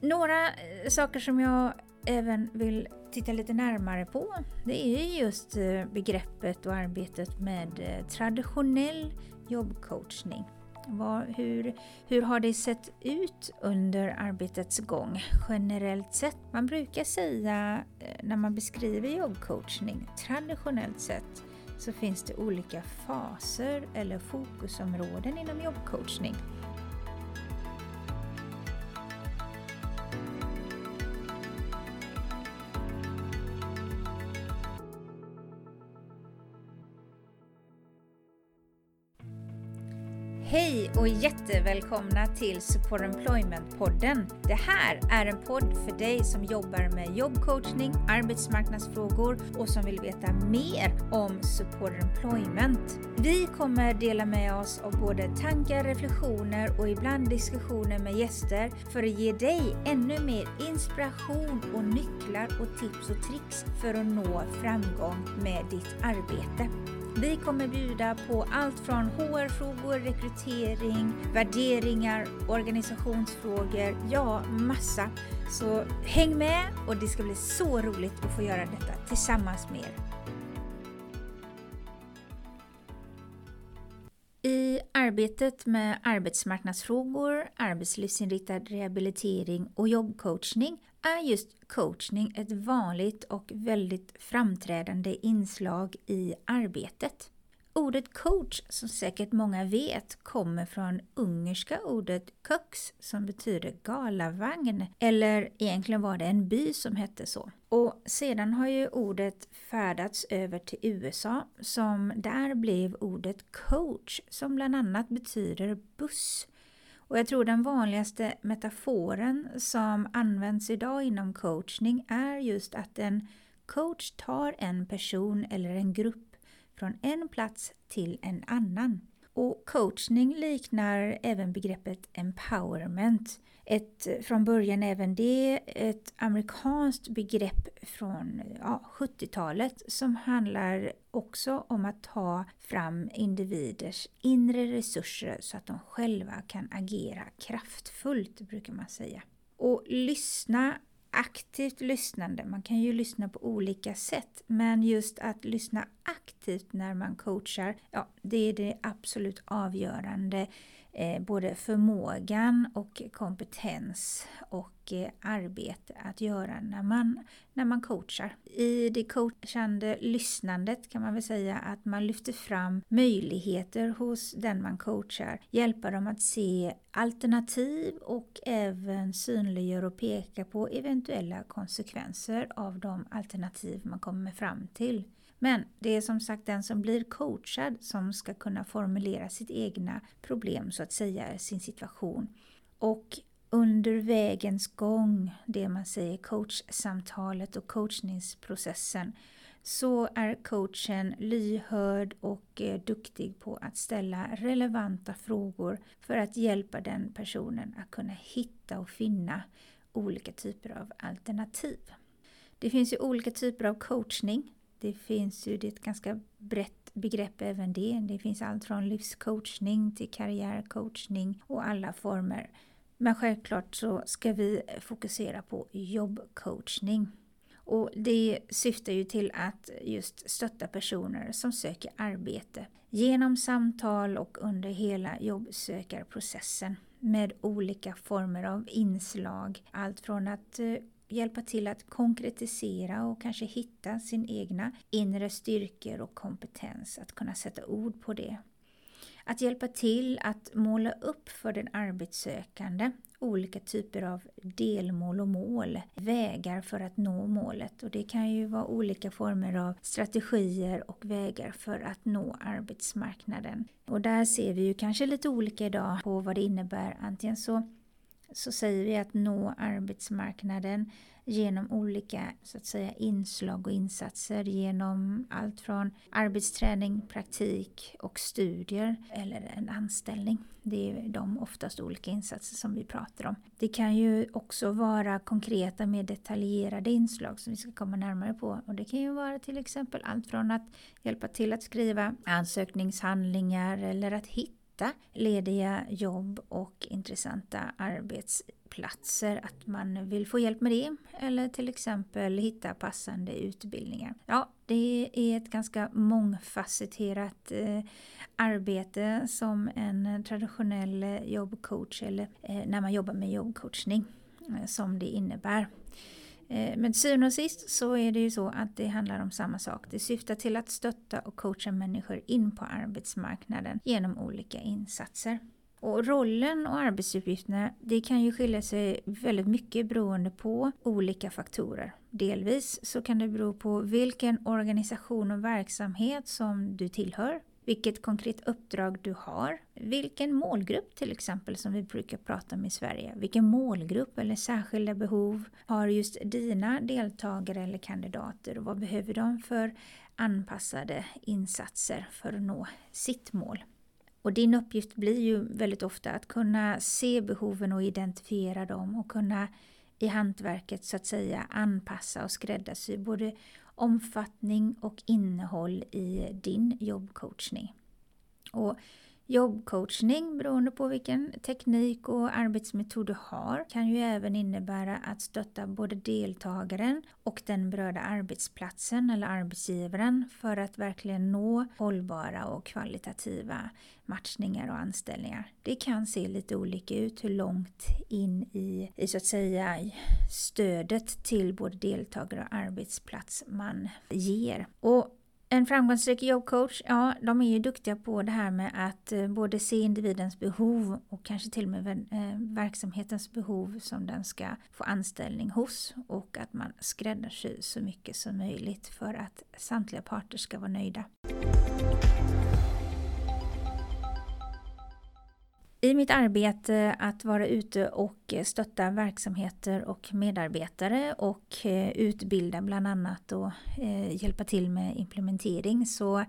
Några eh, saker som jag även vill titta lite närmare på det är just eh, begreppet och arbetet med eh, traditionell jobbcoachning. Vad, hur, hur har det sett ut under arbetets gång generellt sett? Man brukar säga när man beskriver jobbcoachning traditionellt sett så finns det olika faser eller fokusområden inom jobbcoachning. Hej och jättevälkomna till Support Employment-podden. Det här är en podd för dig som jobbar med jobbcoachning, arbetsmarknadsfrågor och som vill veta mer om Support Employment. Vi kommer dela med oss av både tankar, reflektioner och ibland diskussioner med gäster för att ge dig ännu mer inspiration och nycklar och tips och tricks för att nå framgång med ditt arbete. Vi kommer bjuda på allt från HR-frågor, rekrytering, värderingar, organisationsfrågor, ja massa. Så häng med och det ska bli så roligt att få göra detta tillsammans med er. I arbetet med arbetsmarknadsfrågor, arbetslivsinriktad rehabilitering och jobbcoachning är just coachning ett vanligt och väldigt framträdande inslag i arbetet. Ordet coach, som säkert många vet, kommer från ungerska ordet köks som betyder galavagn, eller egentligen var det en by som hette så. Och sedan har ju ordet färdats över till USA, som där blev ordet coach, som bland annat betyder buss. Och jag tror den vanligaste metaforen som används idag inom coachning är just att en coach tar en person eller en grupp från en plats till en annan. Och coachning liknar även begreppet empowerment. Ett, från början även det ett amerikanskt begrepp från ja, 70-talet som handlar också om att ta fram individers inre resurser så att de själva kan agera kraftfullt, brukar man säga. Och lyssna aktivt lyssnande. Man kan ju lyssna på olika sätt, men just att lyssna aktivt när man coachar, ja, det är det absolut avgörande Eh, både förmågan och kompetens och eh, arbete att göra när man, när man coachar. I det coachande lyssnandet kan man väl säga att man lyfter fram möjligheter hos den man coachar, hjälpa dem att se alternativ och även synliggör och peka på eventuella konsekvenser av de alternativ man kommer fram till. Men det är som sagt den som blir coachad som ska kunna formulera sitt egna problem, så att säga, sin situation. Och under vägens gång, det man säger coachsamtalet och coachningsprocessen, så är coachen lyhörd och eh, duktig på att ställa relevanta frågor för att hjälpa den personen att kunna hitta och finna olika typer av alternativ. Det finns ju olika typer av coachning. Det finns ju, det är ett ganska brett begrepp även det. Det finns allt från livscoachning till karriärcoachning och alla former. Men självklart så ska vi fokusera på jobbcoachning. Och det syftar ju till att just stötta personer som söker arbete genom samtal och under hela jobbsökarprocessen med olika former av inslag. Allt från att eh, hjälpa till att konkretisera och kanske hitta sin egna inre styrkor och kompetens, att kunna sätta ord på det. Att hjälpa till att måla upp för den arbetssökande olika typer av delmål och mål, vägar för att nå målet. Och det kan ju vara olika former av strategier och vägar för att nå arbetsmarknaden. Och där ser vi ju kanske lite olika idag på vad det innebär. Antingen så så säger vi att nå arbetsmarknaden genom olika så att säga, inslag och insatser genom allt från arbetsträning, praktik och studier eller en anställning. Det är de oftast olika insatser som vi pratar om. Det kan ju också vara konkreta, mer detaljerade inslag som vi ska komma närmare på. Och det kan ju vara till exempel allt från att hjälpa till att skriva ansökningshandlingar eller att hitta hitta lediga jobb och intressanta arbetsplatser att man vill få hjälp med det eller till exempel hitta passande utbildningar. Ja, det är ett ganska mångfacetterat eh, arbete som en traditionell jobbcoach eller eh, när man jobbar med jobbcoachning eh, som det innebär. Eh, men till syvende och sist så är det ju så att det handlar om samma sak. Det syftar till att stötta och coacha människor in på arbetsmarknaden genom olika insatser. Och rollen och arbetsuppgifterna det kan ju skilja sig väldigt mycket beroende på olika faktorer. Delvis så kan det bero på vilken organisation och verksamhet som du tillhör vilket konkret uppdrag du har, vilken målgrupp till exempel som vi brukar prata om i Sverige. Vilken målgrupp eller särskilda behov har just dina deltagare eller kandidater och vad behöver de för anpassade insatser för att nå sitt mål? Och din uppgift blir ju väldigt ofta att kunna se behoven och identifiera dem och kunna i hantverket så att säga anpassa och skräddarsy både omfattning och innehåll i din jobbcoachning. Och Jobbcoachning, beroende på vilken teknik och arbetsmetod du har, kan ju även innebära att stötta både deltagaren och den berörda arbetsplatsen eller arbetsgivaren för att verkligen nå hållbara och kvalitativa matchningar och anställningar. Det kan se lite olika ut hur långt in i, i så att säga stödet till både deltagare och arbetsplats man ger. Och en framgångsrik jobbcoach, ja, de är ju duktiga på det här med att eh, både se individens behov och kanske till och med eh, verksamhetens behov som den ska få anställning hos och att man skräddarsyr så mycket som möjligt för att samtliga parter ska vara nöjda. I mitt arbete att vara ute och Eh, stötta verksamheter och medarbetare och eh, utbilda bland annat och eh, hjälpa till med implementering så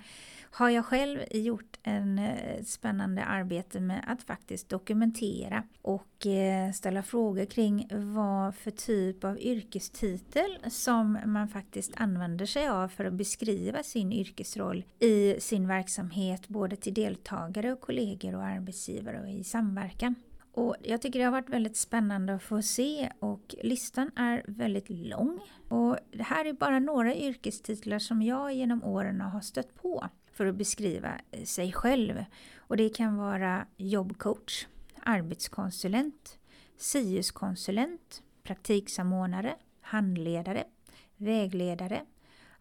har jag själv gjort en spännande arbete med att faktiskt dokumentera och ställa frågor kring vad för typ av yrkestitel som man faktiskt använder sig av för att beskriva sin yrkesroll i sin verksamhet både till deltagare och kollegor och arbetsgivare och i samverkan. Och jag tycker det har varit väldigt spännande att få se och listan är väldigt lång. Och det här är bara några yrkestitlar som jag genom åren har stött på för att beskriva eh, sig själv. Och det kan vara jobbcoach, arbetskonsulent, SIUS-konsulent, praktiksamordnare, handledare, vägledare,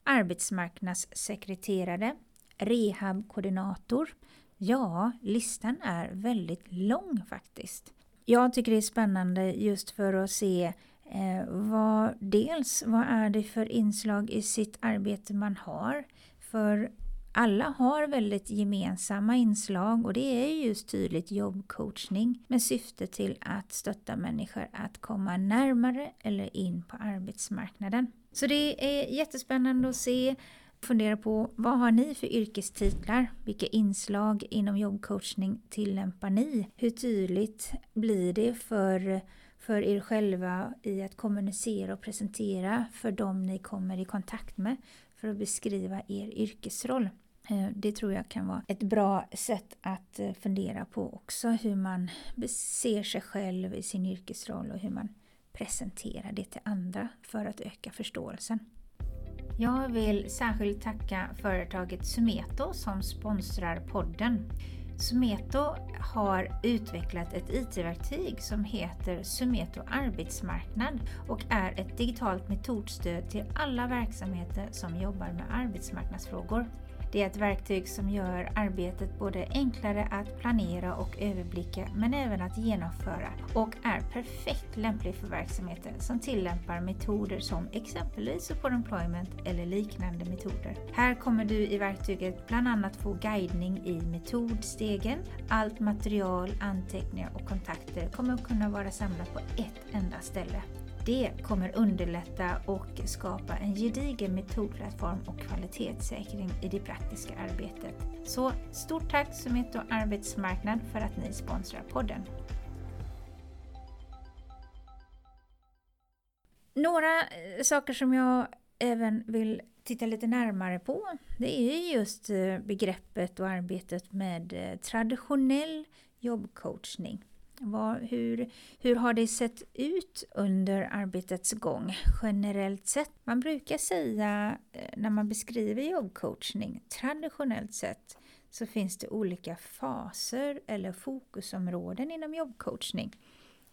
arbetsmarknadssekreterare, rehabkoordinator. Ja, listan är väldigt lång faktiskt. Jag tycker det är spännande just för att se eh, vad, dels vad är det för inslag i sitt arbete man har. För alla har väldigt gemensamma inslag och det är just tydligt jobbcoachning med syfte till att stötta människor att komma närmare eller in på arbetsmarknaden. Så det är jättespännande att se Fundera på vad har ni för yrkestitlar? Vilka inslag inom jobbcoachning tillämpar ni? Hur tydligt blir det för, för er själva i att kommunicera och presentera för dem ni kommer i kontakt med för att beskriva er yrkesroll? Eh, det tror jag kan vara ett bra sätt att eh, fundera på också hur man ser sig själv i sin yrkesroll och hur man presenterar det till andra för att öka förståelsen. Jag vill särskilt tacka företaget Sumeto som sponsrar podden. Sumeto har utvecklat ett IT-verktyg som heter Sumeto arbetsmarknad och är ett digitalt metodstöd till alla verksamheter som jobbar med arbetsmarknadsfrågor. Det är ett verktyg som gör arbetet både enklare att planera och överblicka men även att genomföra och är perfekt lämplig för verksamheter som tillämpar metoder som exempelvis support employment eller liknande metoder. Här kommer du i verktyget bland annat få guidning i metodstegen. Allt material, anteckningar och kontakter kommer att kunna vara samlat på ett enda ställe. Det kommer underlätta och skapa en gedigen metodplattform och kvalitetssäkring i det praktiska arbetet. Så stort tack Sumeto Arbetsmarknad för att ni sponsrar podden. Några eh, saker som jag även vill titta lite närmare på det är just eh, begreppet och arbetet med eh, traditionell jobbcoachning var, hur, hur har det sett ut under arbetets gång generellt sett? Man brukar säga eh, när man beskriver jobbcoachning traditionellt sett så finns det olika faser eller fokusområden inom jobbcoachning.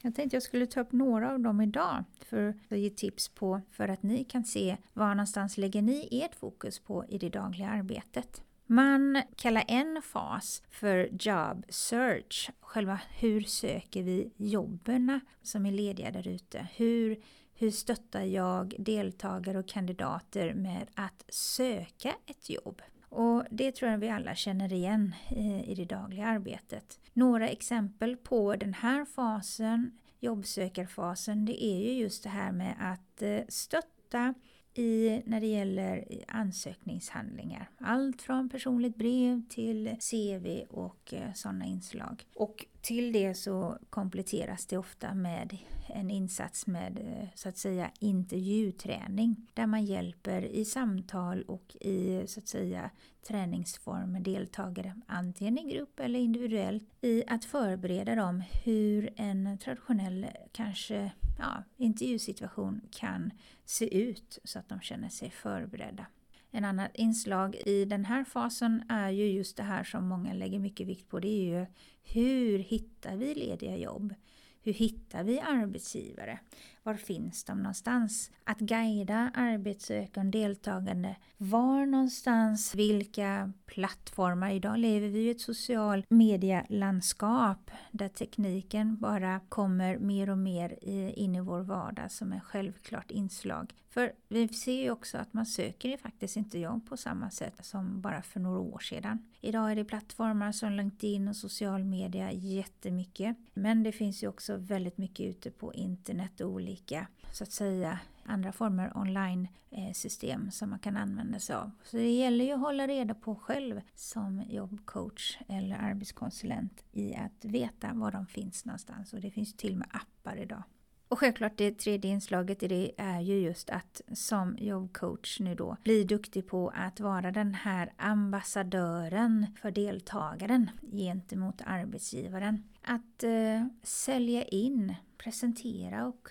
Jag tänkte jag skulle ta upp några av dem idag för att ge tips på för att ni kan se var någonstans lägger ni ert fokus på i det dagliga arbetet. Man kallar en fas för job search. Själva hur söker vi jobben som är lediga där ute? Hur, hur stöttar jag deltagare och kandidater med att söka ett jobb? Och det tror jag vi alla känner igen i, i det dagliga arbetet. Några exempel på den här fasen, jobbsökarfasen, det är ju just det här med att eh, stötta i, när det gäller ansökningshandlingar. Allt från personligt brev till CV och eh, sådana inslag. Och till det så kompletteras det ofta med en insats med eh, så att säga intervjuträning där man hjälper i samtal och i så att säga träningsform deltagare, antingen i grupp eller individuellt, i att förbereda dem hur en traditionell kanske ja, intervjusituation kan se ut så att de känner sig förberedda. En annat inslag i den här fasen är ju just det här som många lägger mycket vikt på. Det är ju hur hittar vi lediga jobb? Hur hittar vi arbetsgivare? Var finns de någonstans? Att guida arbetssökande deltagande. Var någonstans? Vilka plattformar? Idag lever vi i ett social medielandskap där tekniken bara kommer mer och mer in i vår vardag som ett självklart inslag. För vi ser ju också att man söker faktiskt inte jobb på samma sätt som bara för några år sedan. Idag är det plattformar som LinkedIn och social media jättemycket. Men det finns ju också väldigt mycket ute på internet och olika, så att säga, andra former online-system eh, som man kan använda sig av. Så det gäller ju att hålla reda på själv som jobbcoach eller arbetskonsulent i att veta var de finns någonstans. Och det finns till och med appar idag. Och självklart det tredje inslaget i det är ju just att som jobbcoach nu då bli duktig på att vara den här ambassadören för deltagaren gentemot arbetsgivaren. Att eh, sälja in, presentera och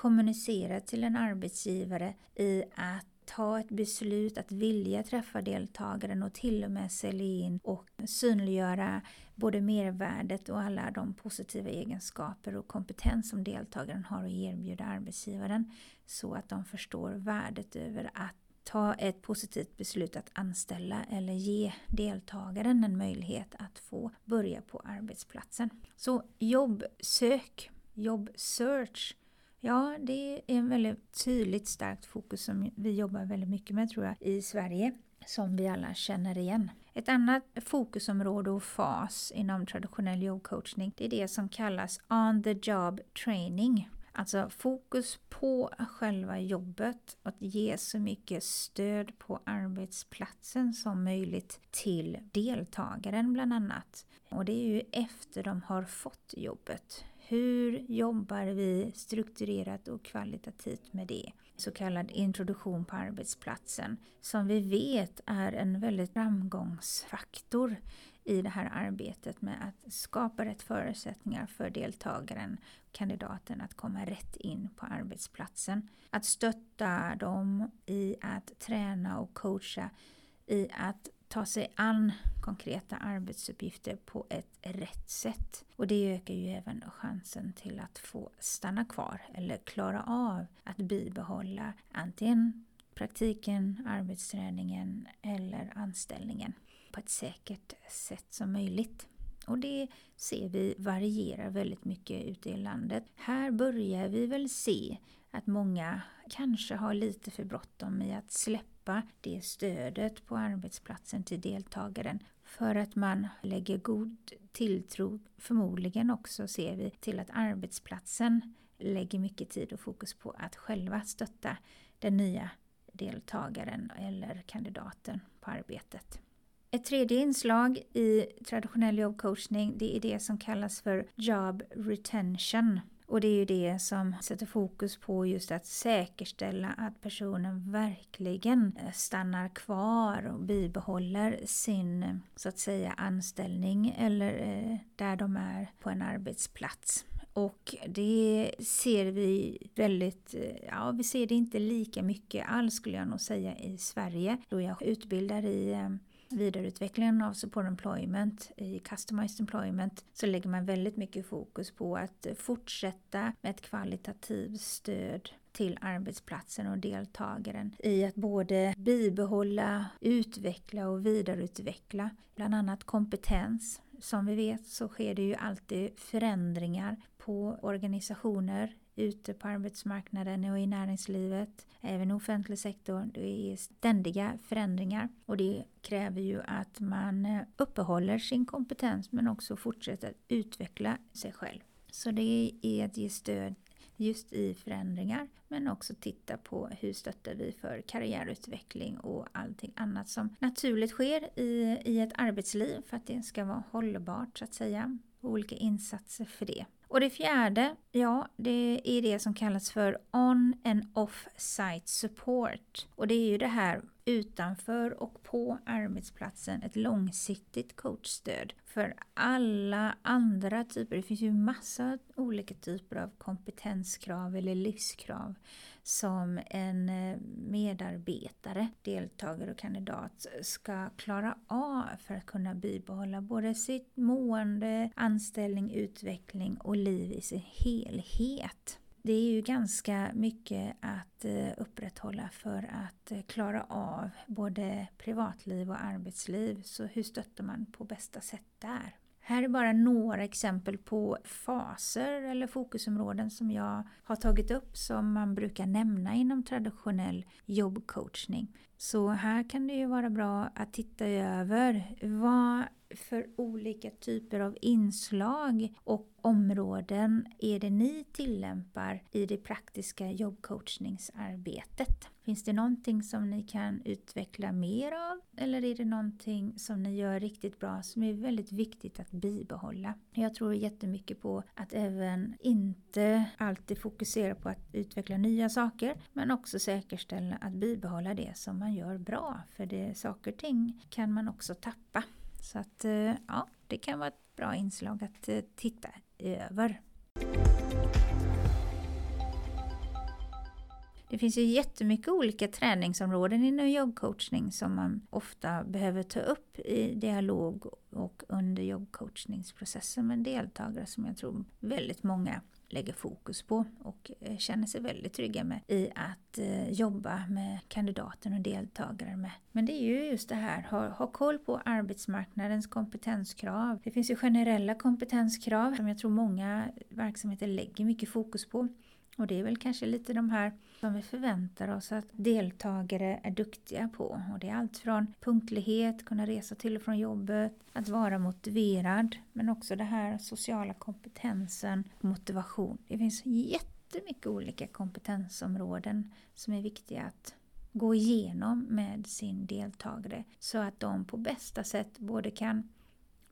kommunicera till en arbetsgivare i att ta ett beslut att vilja träffa deltagaren och till och med sälja in och synliggöra både mervärdet och alla de positiva egenskaper och kompetens som deltagaren har att erbjuda arbetsgivaren så att de förstår värdet över att ta ett positivt beslut att anställa eller ge deltagaren en möjlighet att få börja på arbetsplatsen. Så jobbsök, jobbsearch Ja, det är en väldigt tydligt starkt fokus som vi jobbar väldigt mycket med tror jag i Sverige som vi alla känner igen. Ett annat fokusområde och fas inom traditionell jobbcoachning det är det som kallas on the job training. Alltså fokus på själva jobbet, att ge så mycket stöd på arbetsplatsen som möjligt till deltagaren bland annat. Och det är ju efter de har fått jobbet. Hur jobbar vi strukturerat och kvalitativt med det? Så kallad introduktion på arbetsplatsen som vi vet är en väldigt framgångsfaktor i det här arbetet med att skapa rätt förutsättningar för deltagaren, kandidaten att komma rätt in på arbetsplatsen. Att stötta dem i att träna och coacha i att ta sig an konkreta arbetsuppgifter på ett rätt sätt. Och det ökar ju även chansen till att få stanna kvar eller klara av att bibehålla antingen praktiken, arbetsträningen eller anställningen på ett säkert sätt som möjligt. Och det ser vi varierar väldigt mycket ute i landet. Här börjar vi väl se att många kanske har lite för bråttom i att släppa det stödet på arbetsplatsen till deltagaren för att man lägger god tilltro, förmodligen också ser vi, till att arbetsplatsen lägger mycket tid och fokus på att själva stötta den nya deltagaren eller kandidaten på arbetet. Ett tredje inslag i traditionell jobbcoachning det är det som kallas för job retention. Och det är ju det som sätter fokus på just att säkerställa att personen verkligen eh, stannar kvar och bibehåller sin så att säga anställning eller eh, där de är på en arbetsplats. Och det ser vi väldigt, eh, ja vi ser det inte lika mycket alls skulle jag nog säga i Sverige. Då jag utbildar i vidareutvecklingen av support employment i customized employment så lägger man väldigt mycket fokus på att fortsätta med ett kvalitativt stöd till arbetsplatsen och deltagaren i att både bibehålla, utveckla och vidareutveckla bland annat kompetens. Som vi vet så sker det ju alltid förändringar på organisationer ute på arbetsmarknaden och i näringslivet, även i offentlig sektor. Det är ständiga förändringar och det kräver ju att man eh, uppehåller sin kompetens men också fortsätter utveckla sig själv. Så det är att ge stöd just i förändringar men också titta på hur stöttar vi för karriärutveckling och allting annat som naturligt sker i, i ett arbetsliv för att det ska vara hållbart så att säga. Olika insatser för det. Och det fjärde, ja, det är det som kallas för on and off-site support. Och det är ju det här utanför och på arbetsplatsen, ett långsiktigt coachstöd för alla andra typer. Det finns ju massa olika typer av kompetenskrav eller livskrav som en eh, medarbetare, deltagare och kandidat ska klara av för att kunna bibehålla både sitt mående, anställning, utveckling och liv i sin helhet. Det är ju ganska mycket att eh, upprätthålla för att eh, klara av både privatliv och arbetsliv. Så hur stöttar man på bästa sätt där? Här är bara några exempel på faser eller fokusområden som jag har tagit upp som man brukar nämna inom traditionell jobbcoachning. Så här kan det ju vara bra att titta över vad för olika typer av inslag och områden är det ni tillämpar i det praktiska jobbcoachningsarbetet? Finns det någonting som ni kan utveckla mer av? Eller är det någonting som ni gör riktigt bra som är väldigt viktigt att bibehålla? Jag tror jättemycket på att även inte alltid fokusera på att utveckla nya saker men också säkerställa att bibehålla det som man gör bra. För det, saker och ting kan man också tappa. Så att eh, ja, det kan vara ett bra inslag att eh, titta över. Det finns ju jättemycket olika träningsområden inom jobbcoachning som man ofta behöver ta upp i dialog och under jobbcoachningsprocessen med deltagare som jag tror väldigt många lägger fokus på och eh, känner sig väldigt trygga med i att eh, jobba med kandidaten och deltagare med. Men det är ju just det här, ha, ha koll på arbetsmarknadens kompetenskrav. Det finns ju generella kompetenskrav som jag tror många verksamheter lägger mycket fokus på. Och det är väl kanske lite de här som vi förväntar oss att deltagare är duktiga på. Och det är allt från punktlighet, kunna resa till och från jobbet, att vara motiverad, men också det här sociala kompetensen, motivation. Det finns jättemycket olika kompetensområden som är viktiga att gå igenom med sin deltagare så att de på bästa sätt både kan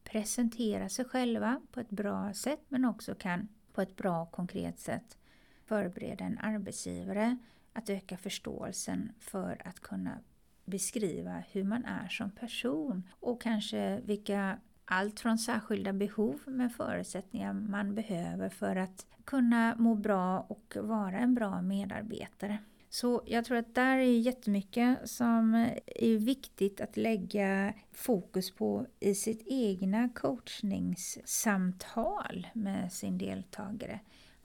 presentera sig själva på ett bra sätt men också kan på ett bra konkret sätt förbereda en arbetsgivare att öka förståelsen för att kunna beskriva hur man är som person och kanske vilka allt från särskilda behov med förutsättningar man behöver för att kunna må bra och vara en bra medarbetare. Så jag tror att där är jättemycket som är viktigt att lägga fokus på i sitt egna coachningssamtal med sin deltagare.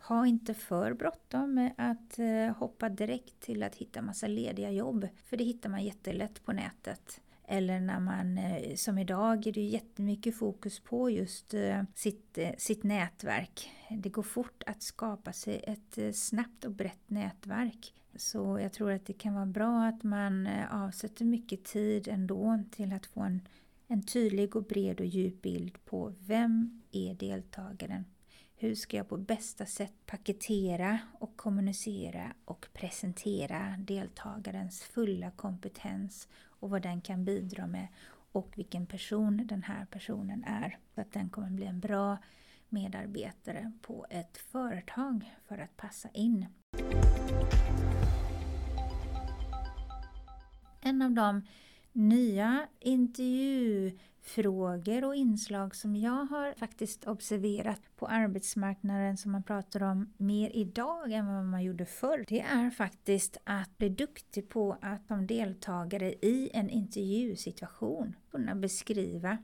Ha inte för bråttom med att eh, hoppa direkt till att hitta massa lediga jobb. För det hittar man jättelätt på nätet. Eller när man, eh, som idag, är det jättemycket fokus på just eh, sitt, sitt nätverk. Det går fort att skapa sig ett snabbt och brett nätverk. Så jag tror att det kan vara bra att man avsätter mycket tid ändå till att få en, en tydlig och bred och djup bild på vem är deltagaren hur ska jag på bästa sätt paketera och kommunicera och presentera deltagarens fulla kompetens och vad den kan bidra med och vilken person den här personen är. Så att den kommer bli en bra medarbetare på ett företag för att passa in. En av de nya intervju Frågor och inslag som jag har faktiskt observerat på arbetsmarknaden som man pratar om mer idag än vad man gjorde förr. Det är faktiskt att bli duktig på att som deltagare i en intervjusituation kunna beskriva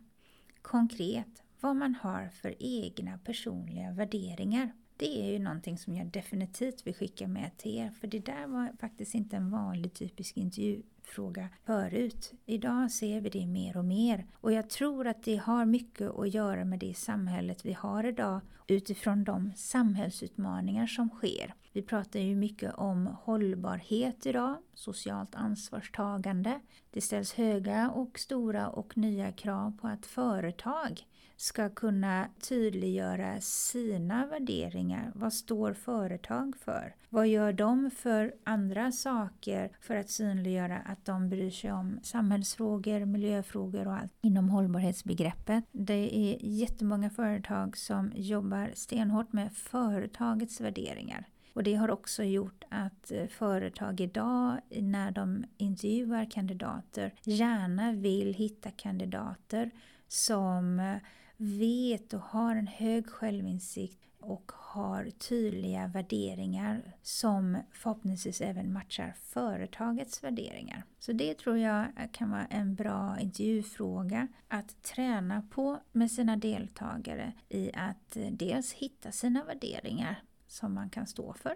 konkret vad man har för egna personliga värderingar. Det är ju någonting som jag definitivt vill skicka med till er, för det där var faktiskt inte en vanlig typisk intervjufråga förut. Idag ser vi det mer och mer och jag tror att det har mycket att göra med det samhället vi har idag utifrån de samhällsutmaningar som sker. Vi pratar ju mycket om hållbarhet idag, socialt ansvarstagande. Det ställs höga och stora och nya krav på att företag ska kunna tydliggöra sina värderingar. Vad står företag för? Vad gör de för andra saker för att synliggöra att de bryr sig om samhällsfrågor, miljöfrågor och allt inom hållbarhetsbegreppet? Det är jättemånga företag som jobbar stenhårt med företagets värderingar. Och det har också gjort att eh, företag idag när de intervjuar kandidater gärna vill hitta kandidater som eh, vet och har en hög självinsikt och har tydliga värderingar som förhoppningsvis även matchar företagets värderingar. Så det tror jag kan vara en bra intervjufråga att träna på med sina deltagare i att eh, dels hitta sina värderingar som man kan stå för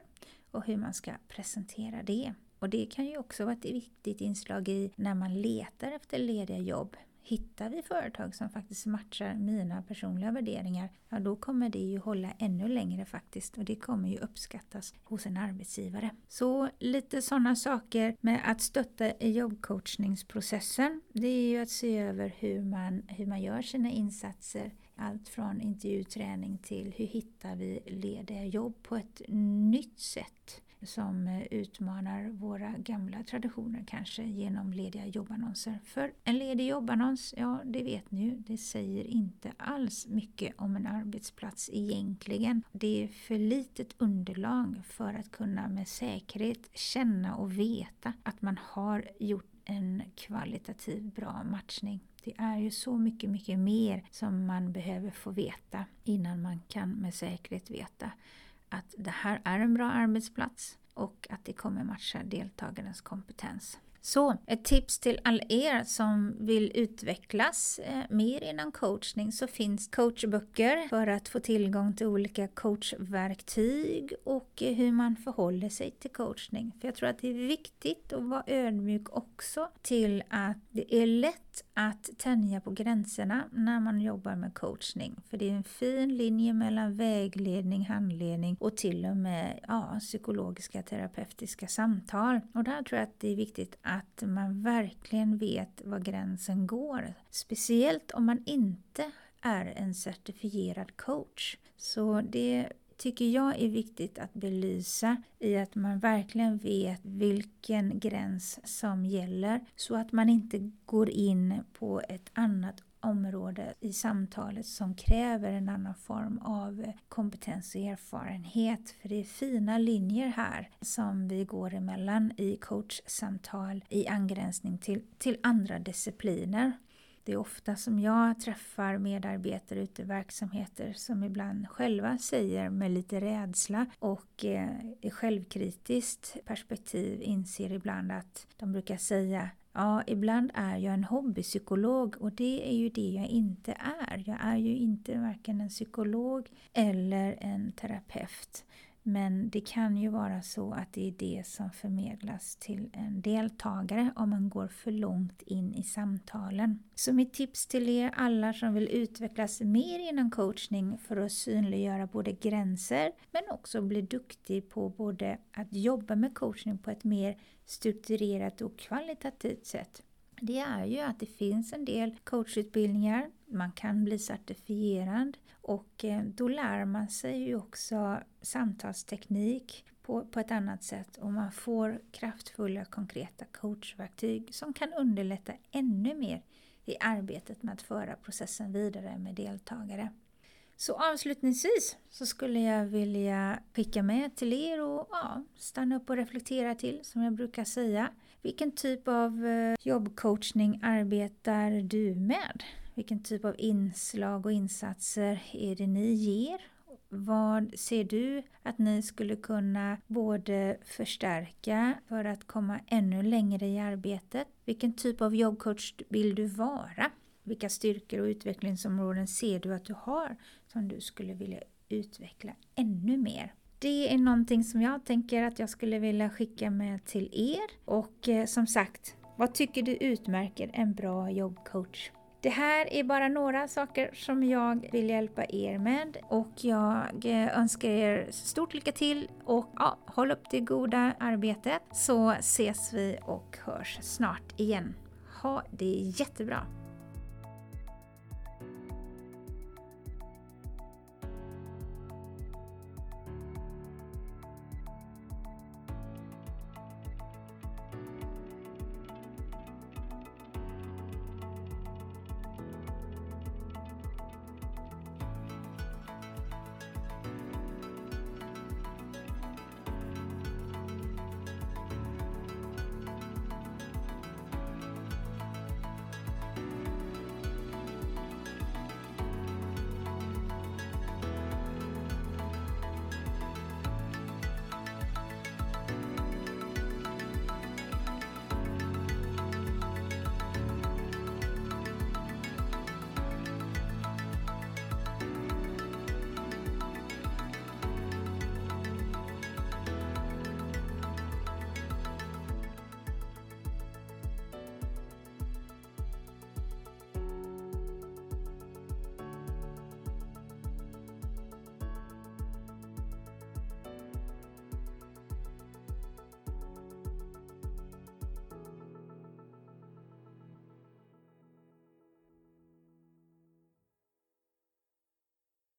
och hur man ska presentera det. Och det kan ju också vara ett viktigt inslag i när man letar efter lediga jobb Hittar vi företag som faktiskt matchar mina personliga värderingar, ja då kommer det ju hålla ännu längre faktiskt. Och det kommer ju uppskattas hos en arbetsgivare. Så lite sådana saker med att stötta i jobbcoachningsprocessen, det är ju att se över hur man, hur man gör sina insatser. Allt från intervjuträning till hur hittar vi lediga jobb på ett nytt sätt som eh, utmanar våra gamla traditioner kanske genom lediga jobbannonser. För en ledig jobbannons, ja det vet ni ju, det säger inte alls mycket om en arbetsplats egentligen. Det är för litet underlag för att kunna med säkerhet känna och veta att man har gjort en kvalitativt bra matchning. Det är ju så mycket, mycket mer som man behöver få veta innan man kan med säkerhet veta att det här är en bra arbetsplats och att det kommer matcha deltagarens kompetens. Så ett tips till alla er som vill utvecklas eh, mer inom coachning så finns coachböcker för att få tillgång till olika coachverktyg och eh, hur man förhåller sig till coachning. För jag tror att det är viktigt att vara ödmjuk också till att det är lätt att tänja på gränserna när man jobbar med coachning. För det är en fin linje mellan vägledning, handledning och till och med ja, psykologiska terapeutiska samtal. Och där tror jag att det är viktigt att man verkligen vet var gränsen går. Speciellt om man inte är en certifierad coach. Så det tycker jag är viktigt att belysa i att man verkligen vet vilken gräns som gäller så att man inte går in på ett annat område i samtalet som kräver en annan form av kompetens och erfarenhet. För det är fina linjer här som vi går emellan i coachsamtal i angränsning till, till andra discipliner. Det är ofta som jag träffar medarbetare ute i verksamheter som ibland själva säger med lite rädsla och eh, i självkritiskt perspektiv inser ibland att de brukar säga Ja, ibland är jag en hobbypsykolog och det är ju det jag inte är. Jag är ju inte varken en psykolog eller en terapeut. Men det kan ju vara så att det är det som förmedlas till en deltagare om man går för långt in i samtalen. Så mitt tips till er alla som vill utvecklas mer inom coachning för att synliggöra både gränser men också bli duktig på både att jobba med coachning på ett mer strukturerat och kvalitativt sätt det är ju att det finns en del coachutbildningar, man kan bli certifierad och eh, då lär man sig ju också samtalsteknik på, på ett annat sätt och man får kraftfulla konkreta coachverktyg som kan underlätta ännu mer i arbetet med att föra processen vidare med deltagare. Så avslutningsvis så skulle jag vilja skicka med till er och ja, stanna upp och reflektera till, som jag brukar säga. Vilken typ av eh, jobbcoachning arbetar du med? Vilken typ av inslag och insatser är det ni ger? Vad ser du att ni skulle kunna både förstärka för att komma ännu längre i arbetet? Vilken typ av jobbcoach vill du vara? Vilka styrkor och utvecklingsområden ser du att du har som du skulle vilja utveckla ännu mer? Det är någonting som jag tänker att jag skulle vilja skicka med till er. Och eh, som sagt, vad tycker du utmärker en bra jobbcoach? Det här är bara några saker som jag vill hjälpa er med och jag eh, önskar er stort lycka till och ja, håll upp det goda arbetet så ses vi och hörs snart igen. Ha det jättebra!